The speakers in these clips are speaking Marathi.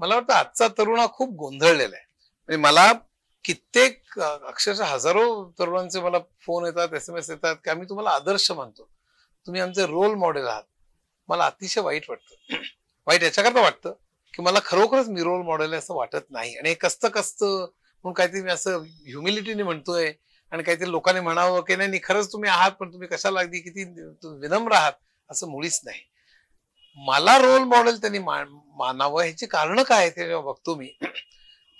मला वाटतं आजचा तरुण हा खूप गोंधळलेला आहे. म्हणजे मला कित्येक अक्षरशः हजारो तरुणांचे मला फोन येतात एस एम एस येतात की आम्ही तुम्हाला आदर्श मानतो. तुम्ही आमचे रोल मॉडेल आहात. मला अतिशय वाईट वाटतं. वाईट याच्याकरता वाटतं की मला खरोखरच मी रोल मॉडेल आहे असं वाटत नाही. आणि हे कस्त कस्त म्हणून काहीतरी मी असं ह्युमिलिटीने म्हणतोय आणि काहीतरी लोकांनी म्हणावं की नाही खरंच तुम्ही आहात पण तुम्ही कशाला अगदी किती विनम्र आहात असं मुळीच नाही. मला रोल मॉडेल त्यांनी मानावं ह्याची कारण काय आहे ते जेव्हा बघतो मी.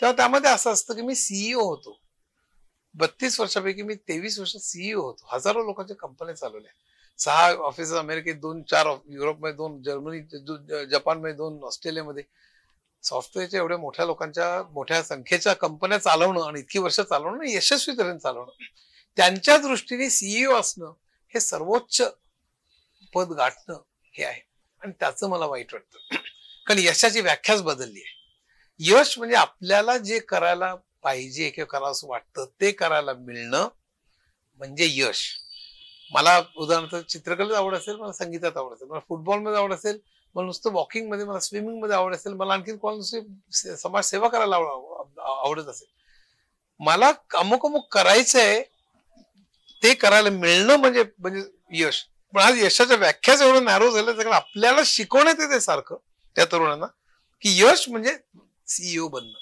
तेव्हा त्यामध्ये असं असतं की मी सीईओ होतो. बत्तीस वर्षापैकी मी तेवीस वर्ष सीईओ होतो. हजारो लोकांच्या कंपन्या चालवल्या. सहा ऑफिस अमेरिकेत दोन चार युरोपमध्ये दोन जर्मनी जपानमध्ये दोन ऑस्ट्रेलियामध्ये. सॉफ्टवेअरच्या एवढ्या मोठ्या लोकांच्या मोठ्या संख्येच्या कंपन्या चालवणं आणि इतकी वर्ष चालवणं यशस्वी तऱ्हेने चालवणं. त्यांच्या दृष्टीने सीईओ असणं हे सर्वोच्च पद गाठणं हे आहे. आणि त्याचं मला वाईट वाटतं. कारण यशाची व्याख्याच बदलली आहे. यश म्हणजे आपल्याला जे करायला पाहिजे किंवा करावं वाटतं ते करायला मिळणं म्हणजे यश. मला उदाहरणार्थ चित्रकलेत आवड असेल मला संगीतात आवड असेल मला फुटबॉलमध्ये आवड असेल मला नुसतं वॉकिंगमध्ये मला स्विमिंगमध्ये आवड असेल मला आणखी कोणाची समाजसेवा करायला आवडत असेल. मला अमुक अमुक करायचं आहे ते करायला मिळणं म्हणजे म्हणजे यश. पण आज यशाच्या व्याख्याच एवढं नॅरो झालं तर आपल्याला शिकवण्यात येते सारखं. त्या तरुणांना की यश म्हणजे सीईओ बनणं.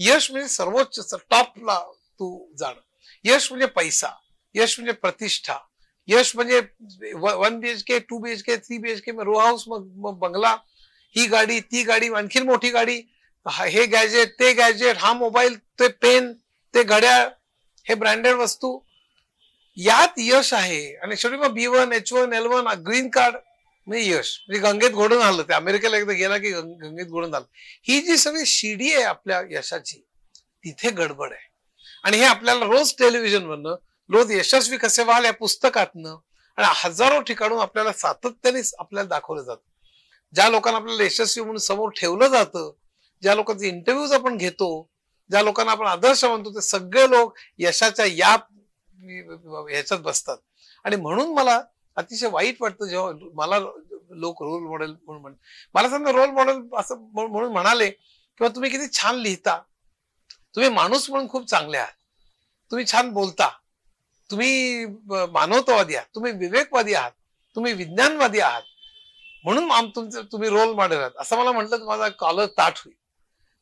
यश म्हणजे सर्वोच्च टॉपला तू जाणं. यश म्हणजे पैसा. यश म्हणजे प्रतिष्ठा. यश म्हणजे one BHK two B H K three BHK row house मग बंगला. ही गाडी ती गाडी आणखीन मोठी गाडी. हे गॅजेट ते गॅजेट हा मोबाईल ते पेन ते घड्याळ हे ब्रँडेड वस्तू. यात यश आहे. आणि शेवटी मग B one H one L one green card म्हणजे यश म्हणजे गंगेत घोडून आलं. ते अमेरिकेला एकदा गेला की गंगेत घोडून आलं ही जी सगळी शिडी आहे आपल्या यशाची तिथे गडबड आहे. आणि हे आपल्याला रोज टेलिव्हिजनवरनं रोज यशस्वी कसे व्हाल या पुस्तकातनं आणि हजारो ठिकाणून आपल्याला सातत्याने आपल्याला दाखवलं जातं. ज्या लोकांना आपल्याला यशस्वी म्हणून समोर ठेवलं जातं ज्या लोकांचे इंटरव्ह्यूज आपण घेतो ज्या लोकांना आपण आदर्श म्हणतो ते सगळे लोक यशाच्या या ह्याच्यात बसतात. आणि म्हणून मला अतिशय वाईट वाटतं जेव्हा मला लोक रोल मॉडेल म्हणून म्हण मला समजा रोल मॉडेल असं म्हणून म्हणाले किंवा तुम्ही किती छान लिहिता. तुम्ही माणूस म्हणून खूप चांगले आहात. तुम्ही छान बोलता. तुम्ही मानवतावादी आहात. तुम्ही विवेकवादी आहात. तुम्ही विज्ञानवादी आहात. म्हणून तुमचं तुमचे तुम्ही रोल मॉडेल आहात. असं मला म्हटलं तर माझा कॉलर ताट होईल.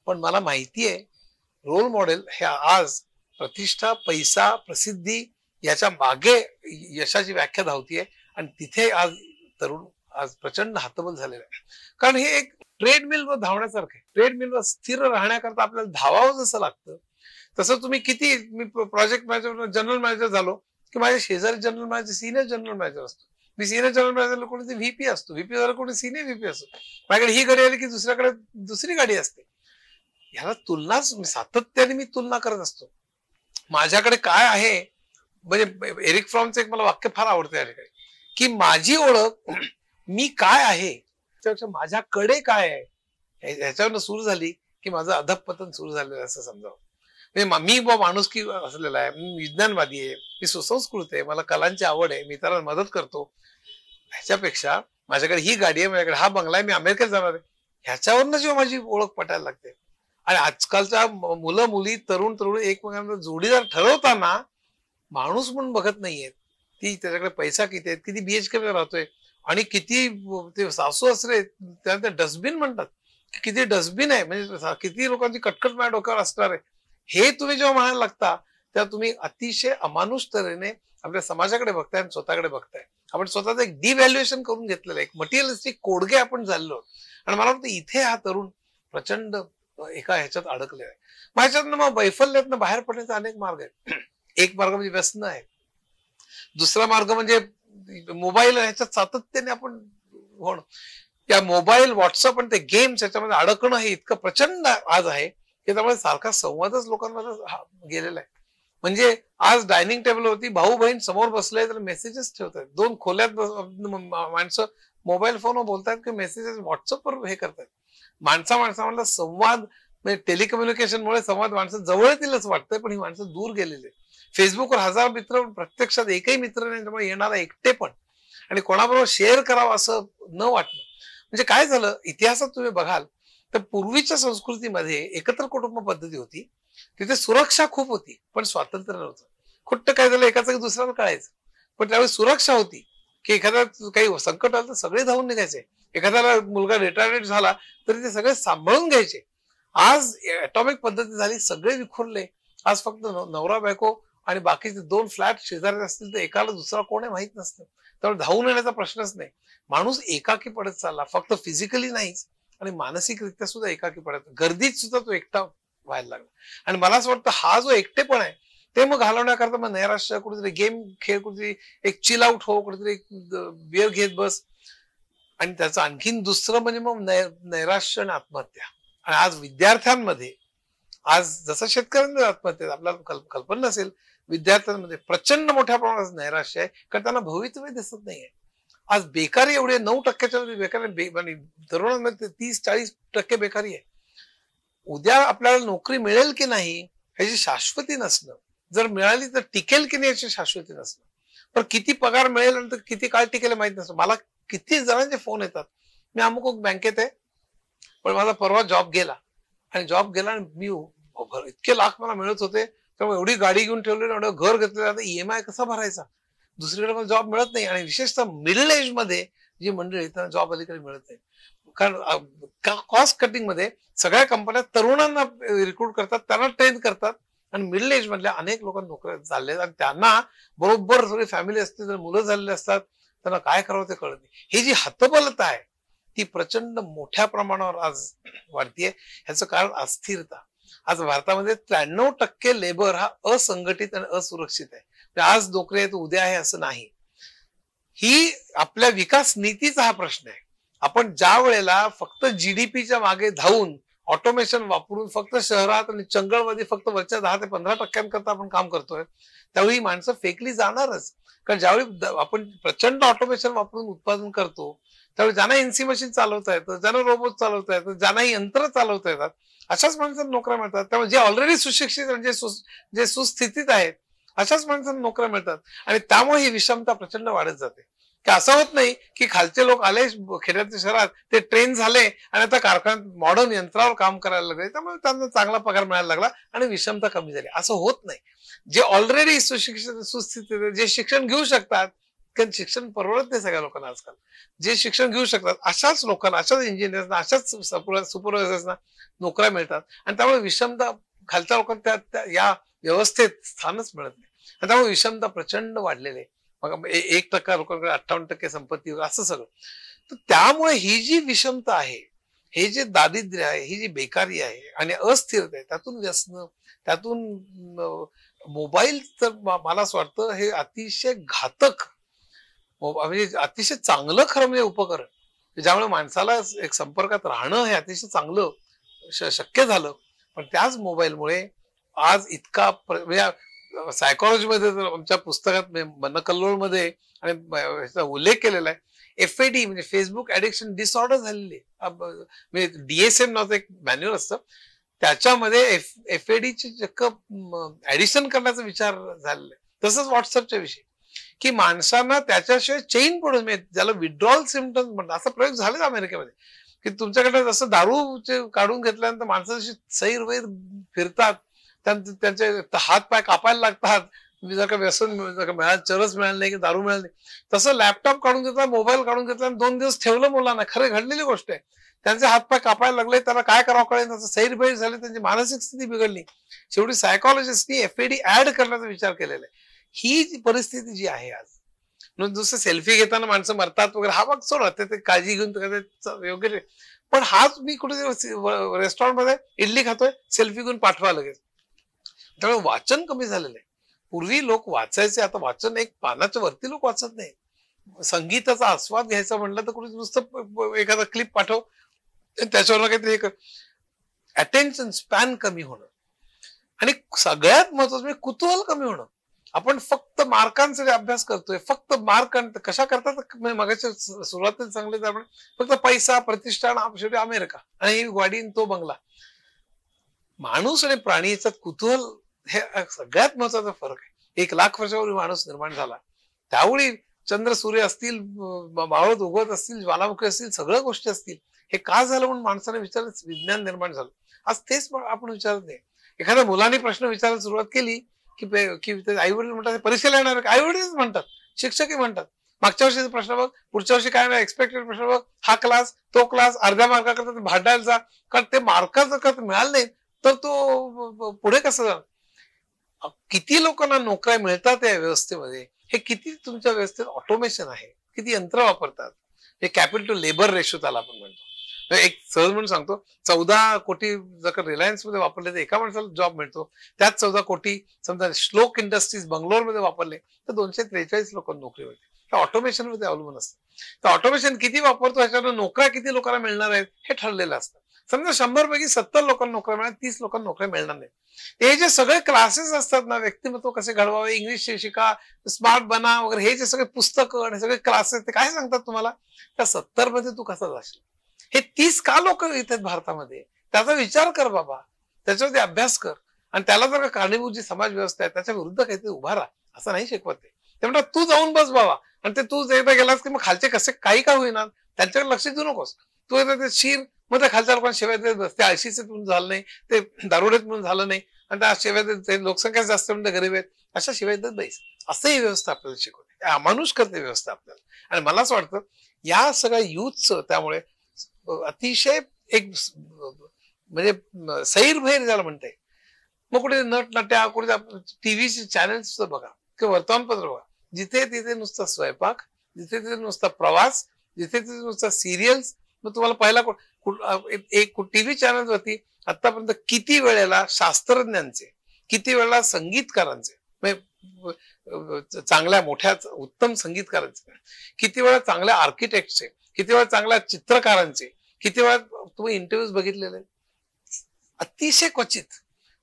पण मला माहिती आहे रोल मॉडेल हे आज प्रतिष्ठा पैसा प्रसिद्धी याच्या मागे यशाची व्याख्या धावतीये. आणि तिथे आज तरुण आज प्रचंड हातबल झालेला आहे. कारण हे एक ट्रेडमिलवर धावण्यासारखं आहे. ट्रेडमिलवर स्थिर राहण्याकरता आपल्याला धावावं जसं लागतं तसं तुम्ही किती मी प्रोजेक्ट मॅनेजर जनरल मॅनेजर झालो की माझ्या शेजारी general manager senior general manager असतो. मी सिनियर जनरल मॅनेजरला कोणी व्हीपी असतो. व्हीपी झालं कोणी सिनियर व्हीपी असतो माझ्याकडे ही गाडी आली की दुसऱ्याकडे दुसरी गाडी असते. ह्याला तुलनाच सातत्याने मी तुलना करत असतो. माझ्याकडे काय आहे? म्हणजे एरिक फ्रॉमचं एक मला वाक्य फार आवडतं या ठिकाणी. की माझी ओळख मी काय आहे? त्यापेक्षा माझ्याकडे काय आहे? ह्याच्यावरनं सुरू झाली की माझं अधपतन सुरू झालेलं आहे असं समजावं. म्हणजे मी बा माणुसकी असलेला आहे मी विज्ञानवादी आहे मी सुसंस्कृत आहे मला कलांची आवड आहे मी इतरांना मदत करतो. ह्याच्यापेक्षा माझ्याकडे ही गाडी आहे माझ्याकडे हा बंगला आहे मी अमेरिकेत जाणार आहे. ह्याच्यावरनं जेव्हा माझी ओळख पटायला लागते. आणि आजकालच्या मुलं मुली तरुण तरुण एकमेकांना जोडीदार ठरवताना माणूस म्हणून बघत नाहीयेत. ती त्याच्याकडे पैसा किती आहे किती बीएचके मध्ये राहतोय? आणि किती ते सासू असरे त्यांना डस्टबिन म्हणतात. किती डस्टबिन आहे म्हणजे किती लोकांची कटकट माझ्या डोक्यावर असणार आहे. हे तुम्ही जेव्हा म्हणायला लागता तेव्हा तुम्ही अतिशय अमानुष तऱ्हेने आपल्या समाजाकडे बघताय आणि स्वतःकडे बघताय. आपण स्वतःच एक डिव्हॅल्युएशन करून घेतलेलं आहे. एक मटेरियलिस्टिक कोडगे आपण झालेलो आणि मला वाटतं इथे हा तरुण प्रचंड एका ह्याच्यात अडकलेला आहे. मग ह्याच्यातनं मग वैफल्यातनं बाहेर पडण्याचा अनेक मार्ग आहेत. एक मार्ग म्हणजे व्यसन आहे. दुसरा मार्ग म्हणजे मोबाईल ह्याच्यात सातत्याने आपण होणं. या मोबाईल व्हॉट्सअप आणि ते गेम्स याच्यामध्ये अडकणं हे इतकं प्रचंड आज आहे की त्यामुळे सारखा संवादच लोकांमध्ये गेलेला आहे. म्हणजे आज डायनिंग टेबलवरती भाऊ बहीण समोर बसले तर मेसेजेस ठेवतात दोन खोल्यात माणसं मोबाईल फोनवर बोलतात की मेसेजेस व्हॉट्सअपवर हे करतात माणसा माणसामधला संवाद म्हणजे टेलिकम्युनिकेशनमुळे संवाद माणसं जवळ येतीलच वाटतंय पण ही माणसं दूर गेलेली आहे फेसबुकवर हजार मित्र प्रत्यक्षात एकही मित्र नाही त्यामुळे येणारा एकटे पण. आणि कोणाबरोबर शेअर करावं असं न वाटणं. म्हणजे काय झालं इतिहासात तुम्ही बघाल तर पूर्वीच्या संस्कृतीमध्ये एकत्र कुटुंब पद्धती होती. तिथे सुरक्षा खूप होती पण स्वातंत्र्य नव्हतं. खुट्ट काय झालं एकाचं दुसऱ्याला कळायचं. पण त्यावेळी सुरक्षा होती की एखादा काही संकट आलं तर सगळे धावून निघायचे. एखाद्याला मुलगा रिटायर्ड झाला तरी ते सगळे सांभाळून घ्यायचे. आज ऍटॉमिक पद्धती झाली सगळे विखुरले. आज फक्त नवरा बायको आणि बाकीचे दोन फ्लॅट शेजारी असतील तर एकाला दुसरा कोण आहे माहीत नसतं. त्यामुळे धावून येण्याचा प्रश्नच नाही. माणूस एकाकी पडत चालला फक्त फिजिकली नाहीच आणि मानसिकरित्या सुद्धा एकाकी पडत गर्दीत सुद्धा तो एकटा व्हायला लागला. आणि मला असं वाटतं हा जो एकटेपण आहे ते मग घालवण्याकरता मग नैराश्य कुठेतरी गेम खेळ कुठेतरी एक चिल आउट हो कुठेतरी बिअर घेत बस. आणि त्याचं आणखीन दुसरं म्हणजे मग नैराश्य आणि आत्महत्या. आणि आज विद्यार्थ्यांमध्ये आज जसं शेतकऱ्यांमध्ये आत्महत्या आपल्याला कल्पना नसेल. विद्यार्थ्यांमध्ये प्रचंड मोठ्या प्रमाणात नैराश्य आहे कारण त्यांना भवितव्य दिसत नाहीये. आज बेकारी एवढे नऊ टक्क्याच्या बेकारी म्हणजे तरुणांमध्ये तीस चाळीस टक्के बेकारी आहे. उद्या आपल्याला नोकरी मिळेल की नाही ह्याची शाश्वती नसणं. जर मिळाली तर टिकेल की नाही याची शाश्वती नसणं. पण किती पगार मिळेल आणि किती काळ टिकेल माहीत नसतं मला किती जणांचे फोन येतात. मी अमुक बँकेत आहे पण माझा परवा जॉब गेला. आणि जॉब गेला आणि मी इतके लाख मला मिळत होते त्यामुळे एवढी गाडी घेऊन ठेवली एवढं घर घेतलेलं आता ईएमआय कसा भरायचा? दुसरीकडे मला जॉब मिळत नाही. आणि विशेषतः मिडल एजमध्ये जी मंडळी त्यांना जॉब अलीकडे मिळत नाही. कारण कॉस्ट कटिंगमध्ये सगळ्या कंपन्या तरुणांना रिक्रूट करतात त्यांना ट्रेन करतात. आणि मिडल एज मधल्या अनेक लोकांना नोकऱ्या झाले आणि त्यांना बरोबर सगळी फॅमिली असते जर मुलं झालेली असतात त्यांना काय करावं ते कळत नाही. ही जी हतबलता आहे ती प्रचंड मोठ्या प्रमाणावर आज वाढतीये. ह्याचं कारण अस्थिरता. आज भारतामध्ये त्र्याण्णव टक्के लेबर हा असंघटित आणि असुरक्षित आहे. म्हणजे आज नोकरी आहे उद्या आहे असं नाही. ही आपल्या विकास नीतीचा हा प्रश्न आहे. आपण ज्या वेळेला फक्त जीडीपीच्या मागे धावून ऑटोमेशन वापरून फक्त शहरात आणि चंगळमध्ये फक्त वरच्या दहा ते पंधरा टक्क्यांकरता आपण काम करतोय त्यावेळी माणसं फेकली जाणारच. कारण ज्यावेळी आपण प्रचंड ऑटोमेशन वापरून उत्पादन करतो त्यामुळे ज्यांना एनसी मशीन चालवता येतं ज्यांना रोबोट चालवता येतं ज्यांना यंत्र चालवता येतात अशाच माणसांना नोकऱ्या मिळतात. त्यामुळे जे ऑलरेडी सुशिक्षित म्हणजे जे सुस्थितीत आहेत अशाच माणसांना नोकऱ्या मिळतात. आणि त्यामुळे ही विषमता प्रचंड वाढत जाते. की असं होत नाही की खालचे लोक आले खेड्याच्या शहरात ते ट्रेन झाले आणि आता कारखान्यात मॉडर्न यंत्रावर काम करायला लागले. त्यामुळे त्यांना चांगला पगार मिळायला लागला आणि विषमता कमी झाली. असं होत नाही. जे ऑलरेडी सुशिक्षित सुस्थितीत जे शिक्षण घेऊ शकतात कारण शिक्षण परवडत नाही सगळ्या लोकांना आजकाल. जे शिक्षण घेऊ शकतात अशाच लोकांना अशाच इंजिनियर्सना अशाच सुपरवायझर्सना नोकऱ्या मिळतात. आणि त्यामुळे विषमता खालच्या लोकांना त्या या व्यवस्थेत स्थानच मिळत नाही. आणि त्यामुळे विषमता प्रचंड वाढलेली आहे. एक टक्का लोकांकडे अठ्ठावन्न टक्के संपत्ती असं सगळं. तर त्यामुळे ही जी विषमता आहे हे जे दारिद्र्य आहे ही जी बेकारी आहे आणि अस्थिरता आहे त्यातून व्यसन त्यातून मोबाईल तर मला असं वाटतं हे अतिशय घातक म्हणजे अतिशय चांगलं खरं म्हणजे उपकरण. ज्यामुळे माणसाला एक संपर्कात राहणं हे अतिशय चांगलं शक्य झालं. पण त्याच मोबाईलमुळे आज इतका म्हणजे सायकॉलॉजीमध्ये आमच्या पुस्तकात मनकल्लोळमध्ये आणि उल्लेख केलेला आहे. एफ ए डी म्हणजे फेसबुक ऍडिक्शन डिसऑर्डर झालेली म्हणजे डीएसएम नावाचं एक मॅन्युअल असतं. त्याच्यामध्ये एफ एफ ए डी चक्क ऍडिशन करण्याचा विचार झालेला आहे. तसंच व्हॉट्सअपच्या विषयी. की माणसांना त्याच्याशिवाय चेन पडून मिळत ज्याला विड्रॉल सिमटम्स म्हणतात. असा प्रयोग झालेच अमेरिकेमध्ये? की तुमच्याकडे जसं दारू काढून घेतल्यानंतर माणसं जशी सैर वैर फिरतात त्यांचे हात पाय कापायला लागतात. जर का व्यसन जर मिळाल चरस मिळालं नाही की दारू मिळाली नाही. तसं लॅपटॉप काढून घेतला मोबाईल काढून घेतला आणि दोन दिवस ठेवलं मुलांना. खरं घडलेली गोष्ट आहे. त्यांचे हात पाय कापायला लागले त्याला काय करावं कळेल त्याचं सैरभैर झाले त्यांची मानसिक स्थिती बिघडली. शेवटी सायकॉलॉजिस्टनी एफएडी ऍड करण्याचा विचार केलेला आहे. ही परिस्थिती जी आहे आज म्हणून जसं सेल्फी घेताना माणसं मरतात वगैरे हा भाग सोडा ते काळजी घेऊन योग्य पण हाच मी कुठे रेस्टॉरंटमध्ये इडली खातोय सेल्फी घेऊन पाठवा लगेच. त्यामुळे वाचन कमी झालेलं आहे. पूर्वी लोक वाचायचे आता वाचन एक पानाच्या वरती लोक वाचत नाही. संगीताचा आस्वाद घ्यायचा म्हणलं तर कुठे नुसतं एखादा क्लिप पाठव त्याच्यावर काहीतरी अटेन्शन स्पॅन कमी होणं. आणि सगळ्यात महत्वाचं म्हणजे कुतूहल कमी होणं. आपण फक्त मार्कांसाठी अभ्यास करतोय फक्त मार्क कशा करतात म्हणजे मगाच्या सांगले तर आपण फक्त पैसा प्रतिष्ठान शेवटी अमेरिका. आणि ही गाडी तो बंगला. माणूस आणि प्राणी याच्यात कुतूहल हे सगळ्यात महत्त्वाचा फरक आहे. एक लाख वर्षापूर्वी माणूस निर्माण झाला. त्यावेळी चंद्र सूर्य असतील मावळत उगवत असतील ज्वालामुखी असतील सगळ्या गोष्टी असतील. हे का झालं म्हणून माणसाने विचार विज्ञान निर्माण झालं. आज तेच पण आपण विचारत नाही. एखाद्या मुलाने प्रश्न विचारायला सुरुवात केली की की आई वडील म्हणतात परीक्षेला येणार आई वडीलच म्हणतात शिक्षकही म्हणतात. मागच्या वर्षीचा प्रश्न बघ पुढच्या वर्षी काय एक्सपेक्टेड प्रश्न बघ हा क्लास तो क्लास अर्ध्या मार्काकरता भांडायला जा कारण ते मार्काचं जर मिळालं नाही तर तो पुढे कसं जाणार? किती लोकांना नोकऱ्या मिळतात या व्यवस्थेमध्ये? हे किती तुमच्या व्यवस्थेत ऑटोमेशन आहे? किती यंत्र वापरतात? हे कॅपिटल टू लेबर रेशो त्याला आपण म्हणतो. एक सहज म्हणून सांगतो चौदा कोटी जर रिलायन्समध्ये वापरले तर एका माणसाला जॉब मिळतो. त्याच चौदा कोटी समजा श्लोक इंडस्ट्रीज बंगलोरमध्ये वापरले तर दोनशे त्रेचाळीस लोकांना नोकरी मिळते. तर ऑटोमेशनमध्ये अवलंबून असतं. तर ऑटोमेशन किती वापरतो ह्याच्यावर नोकऱ्या किती लोकांना मिळणार आहेत हे ठरलेलं असतं. समजा शंभर पैकी सत्तर लोकांना नोकऱ्या मिळणार तीस लोकांना नोकऱ्या मिळणार नाही. हे जे सगळे क्लासेस असतात ना व्यक्तिमत्व कसे घडवावे इंग्लिश शिका स्मार्ट बना वगैरे हे जे सगळे पुस्तकं आणि सगळे क्लासेस ते काय सांगतात तुम्हाला? त्या सत्तरमध्ये तू कसा जाशील? हे तीस का लोक येतात भारतामध्ये? त्याचा विचार कर बाबा. त्याच्यावरती अभ्यास कर. आणि त्याला जर का कारणीभूत जी समाज व्यवस्था आहे त्याच्या विरुद्ध काहीतरी उभा राहा. असं नाही शिकवत ते. ते म्हणतात तू जाऊन बस बाबा. आणि ते तू एकदा गेलास की मग खालचे कसे काही का होईना. त्यांच्याकडे लक्ष देऊ नकोस. तू एकदा ते शिर मग त्या खालच्या लोकांना शिवाय देत बस. ते आळशीचे म्हणून झालं नाही ते दारुडेत म्हणून झालं नाही. आणि त्या शिवाय देत- लोकसंख्या जास्त म्हणजे गरीब आहेत. अशा शिवाय देत बैस असं ही व्यवस्था आपल्याला शिकवते. अमानुष करते व्यवस्था आपल्याला. आणि मला असं वाटतं या सगळ्या युथचं त्यामुळे अतिशय एक म्हणजे सैरभैर ज्याला म्हणते मग कुठे नट नट्या कुठे टीव्हीचे सुद्धा बघा. किंवा वर्तमानपत्र बघा. जिथे तिथे नुसता स्वयंपाक जिथे तिथे नुसता प्रवास जिथे तिथे नुसता सिरियल्स मग तुम्हाला पहिला एक टीव्ही चॅनल वरती आतापर्यंत किती वेळेला शास्त्रज्ञांचे किती वेळेला संगीतकारांचे म्हणजे, चांगल्या मोठ्या उत्तम संगीतकारांचे किती वेळा चांगल्या आर्किटेक्टचे किती वेळा चांगल्या चित्रकारांचे किती वेळा तुम्ही इंटरव्ह्यूज बघितलेले? अतिशय क्वचित.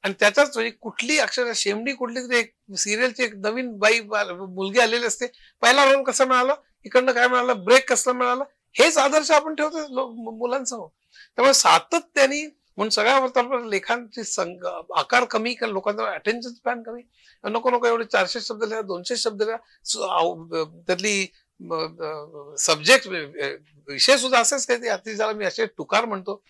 आणि त्याच्याच म्हणजे कुठली अक्षर शेमडी कुठली तरी एक सिरियलची एक नवीन बाई मुलगी आलेली असते. पहिला रोल कसा मिळाला? इकडनं काय मिळालं? ब्रेक कसला मिळालं? हेच आदर्श आपण ठेवतो मुलांसमोर. त्यामुळे सातत्याने म्हणून सगळ्या वर्तमान लेखांची संग आकार कमी कारण लोकांचा अटेन्शन स्पॅन कमी. नको नको एवढे चारशे शब्द लिहा दोनशे शब्द लिहा. त्यातली सब्जेक्ट विषय सुद्धा असेच काही ते अति ज्याला मी असे टुकार म्हणतो.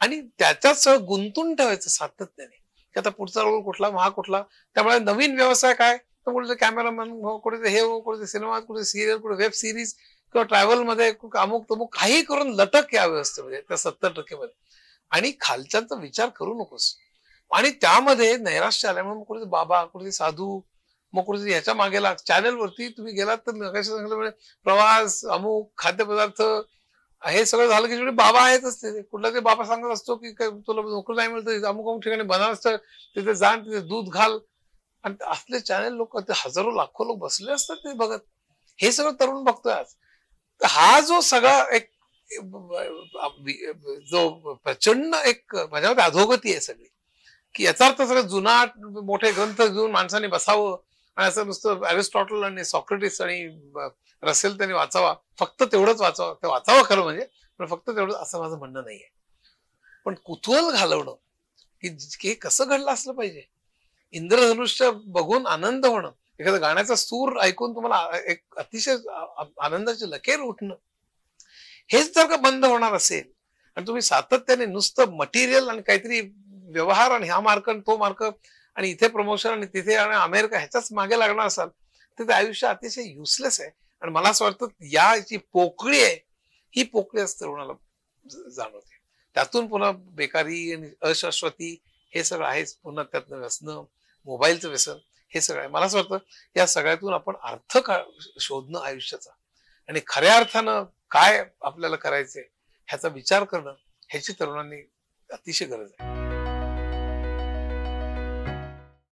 आणि त्याच्यात सगळं गुंतून ठेवायचं सातत्याने. की आता पुढचा रोल कुठला महा कुठला? त्यामुळे नवीन व्यवसाय काय? तर कुठे कॅमेरामॅन हो कुठे हे हो कुठे सिनेमा कुठे सिरियल कुठे वेब सिरीज किंवा ट्रॅव्हलमध्ये अमुक तमुक काही करून लटक या व्यवस्थेमध्ये त्या सत्तर टक्केमध्ये. आणि खालच्यांचा विचार करू नकोस. आणि त्यामध्ये नैराश्य आल्यामुळे कुठे बाबा कुठे साधू मग कुठे ह्याच्या मागे लाग चॅनलवरती तुम्ही गेलात तर मगाशी सांगितलं म्हणजे प्रवास अमुक खाद्यपदार्थ हे सगळं झालं की शेवटी बाबा आहेतच ते कुठला तरी बाबा सांगत असतो की तुला नोकरी नाही मिळत अमुक अमुक ठिकाणी बनारस तिथे जा तिथे दूध घाल. आणि असले चॅनल लोक ते हजारो लाखो लोक बसले असतात ते बघत. हे सगळं तरुण बघतोय आज. तर हा जो सगळा एक जो प्रचंड एक माझ्यामध्ये अधोगती आहे सगळी. की याचा अर्थ सगळं जुना मोठे ग्रंथ घेऊन माणसाने बसावं. आणि असं नुसतं अरिस्टॉटल आणि सॉक्रेटिस आणि रसेल त्यांनी वाचावा. फक्त तेवढंच वाचावं. ते वाचावं खरं म्हणजे पण फक्त तेवढंच असं माझं म्हणणं नाहीये. पण कुतूहल घालवणं की हे कसं घडलं असलं पाहिजे? इंद्रधनुष्य बघून आनंद होणं एखादं गाण्याचा सूर ऐकून तुम्हाला एक अतिशय आनंदाची लकेर उठणं हेच जर का बंद होणार असेल आणि तुम्ही सातत्याने नुसतं मटेरियल आणि काहीतरी व्यवहार आणि हा मार्क आणि तो मार्क आणि इथे प्रमोशन आणि तिथे आणि अमेरिका ह्याच्याच मागे लागणार असाल तर ते आयुष्य अतिशय युसलेस आहे. आणि मला असं वाटतं या जी पोकळी आहे ही पोकळी असते तरुणाला जाणवते. त्यातून पुन्हा बेकारी आणि अशाश्वती हे सगळं आहेच. पुन्हा त्यातनं व्यसनं मोबाईलचं व्यसन हे सगळं आहे. मला असं वाटतं या सगळ्यातून आपण अर्थ का शोधणं आयुष्याचा. आणि खऱ्या अर्थानं काय आपल्याला करायचंय ह्याचा विचार करणं ह्याची तरुणांनी अतिशय गरज आहे.